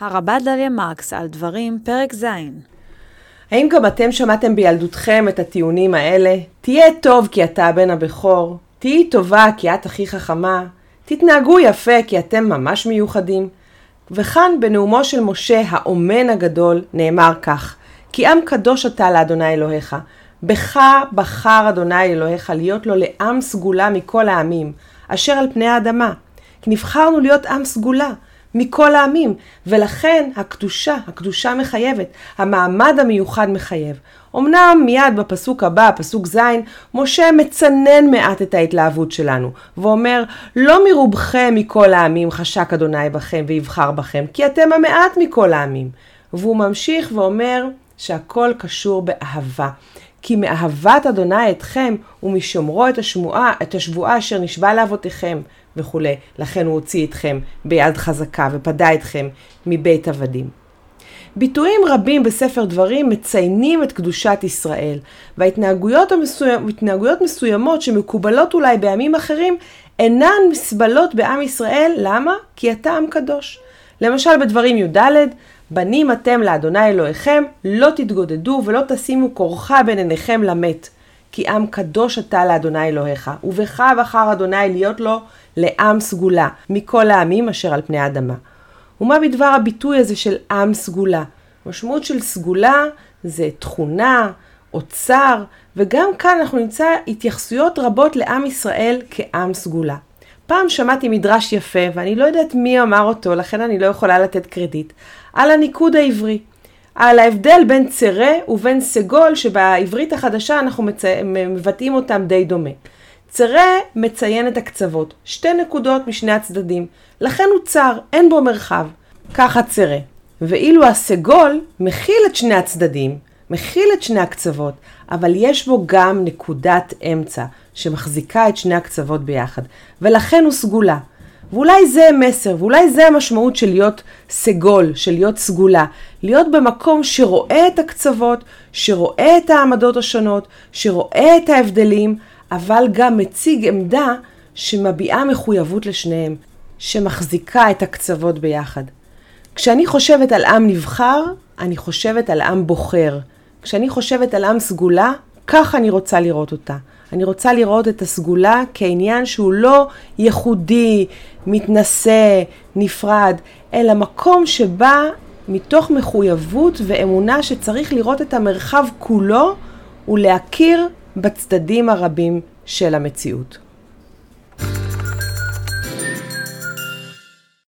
הרבה דליה מרקס על דברים, פרק ז' האם גם אתם שמעתם בילדותכם את הטיעונים האלה? תהיה טוב כי אתה הבן הבכור, תהיי טובה כי את הכי חכמה, תתנהגו יפה כי אתם ממש מיוחדים. וכאן בנאומו של משה האומן הגדול נאמר כך: כי עם קדוש אתה לאדוני אלוהיך, בך בחר אדוני אלוהיך להיות לו לעם סגולה מכל העמים, אשר על פני האדמה. כי נבחרנו להיות עם סגולה. מכל העמים, ולכן הקדושה, הקדושה מחייבת, המעמד המיוחד מחייב. אמנם מיד בפסוק הבא, פסוק ז', משה מצנן מעט את ההתלהבות שלנו, ואומר, לא מרובכם מכל העמים חשק אדוני בכם ויבחר בכם, כי אתם המעט מכל העמים. והוא ממשיך ואומר שהכל קשור באהבה. כי מאהבת אדוני אתכם ומשומרו את השבועה אשר נשבע לאבותיכם וכולי. לכן הוא הוציא אתכם ביד חזקה ופדה אתכם מבית עבדים. ביטויים רבים בספר דברים מציינים את קדושת ישראל, וההתנהגויות המסוימ... מסוימות שמקובלות אולי בימים אחרים אינן מסבלות בעם ישראל, למה? כי אתה עם קדוש. למשל בדברים י"ד, בנים אתם לאדוני אלוהיכם, לא תתגודדו ולא תשימו כורחה בין עיניכם למת. כי עם קדוש אתה לאדוני אלוהיך, ובך בחר אדוני להיות לו לעם סגולה, מכל העמים אשר על פני האדמה. ומה בדבר הביטוי הזה של עם סגולה? משמעות של סגולה זה תכונה, אוצר, וגם כאן אנחנו נמצא התייחסויות רבות לעם ישראל כעם סגולה. פעם שמעתי מדרש יפה, ואני לא יודעת מי אמר אותו, לכן אני לא יכולה לתת קרדיט, על הניקוד העברי. על ההבדל בין צרה ובין סגול, שבעברית החדשה אנחנו מצא... מבטאים אותם די דומה. צרה מציין את הקצוות, שתי נקודות משני הצדדים, לכן הוא צר, אין בו מרחב. ככה צרה. ואילו הסגול מכיל את שני הצדדים, מכיל את שני הקצוות, אבל יש בו גם נקודת אמצע שמחזיקה את שני הקצוות ביחד, ולכן הוא סגולה. ואולי זה מסר, ואולי זה המשמעות של להיות סגול, של להיות סגולה. להיות במקום שרואה את הקצוות, שרואה את העמדות השונות, שרואה את ההבדלים, אבל גם מציג עמדה שמביעה מחויבות לשניהם, שמחזיקה את הקצוות ביחד. כשאני חושבת על עם נבחר, אני חושבת על עם בוחר. כשאני חושבת על עם סגולה, כך אני רוצה לראות אותה. אני רוצה לראות את הסגולה כעניין שהוא לא ייחודי, מתנשא, נפרד, אלא מקום שבא מתוך מחויבות ואמונה שצריך לראות את המרחב כולו ולהכיר בצדדים הרבים של המציאות.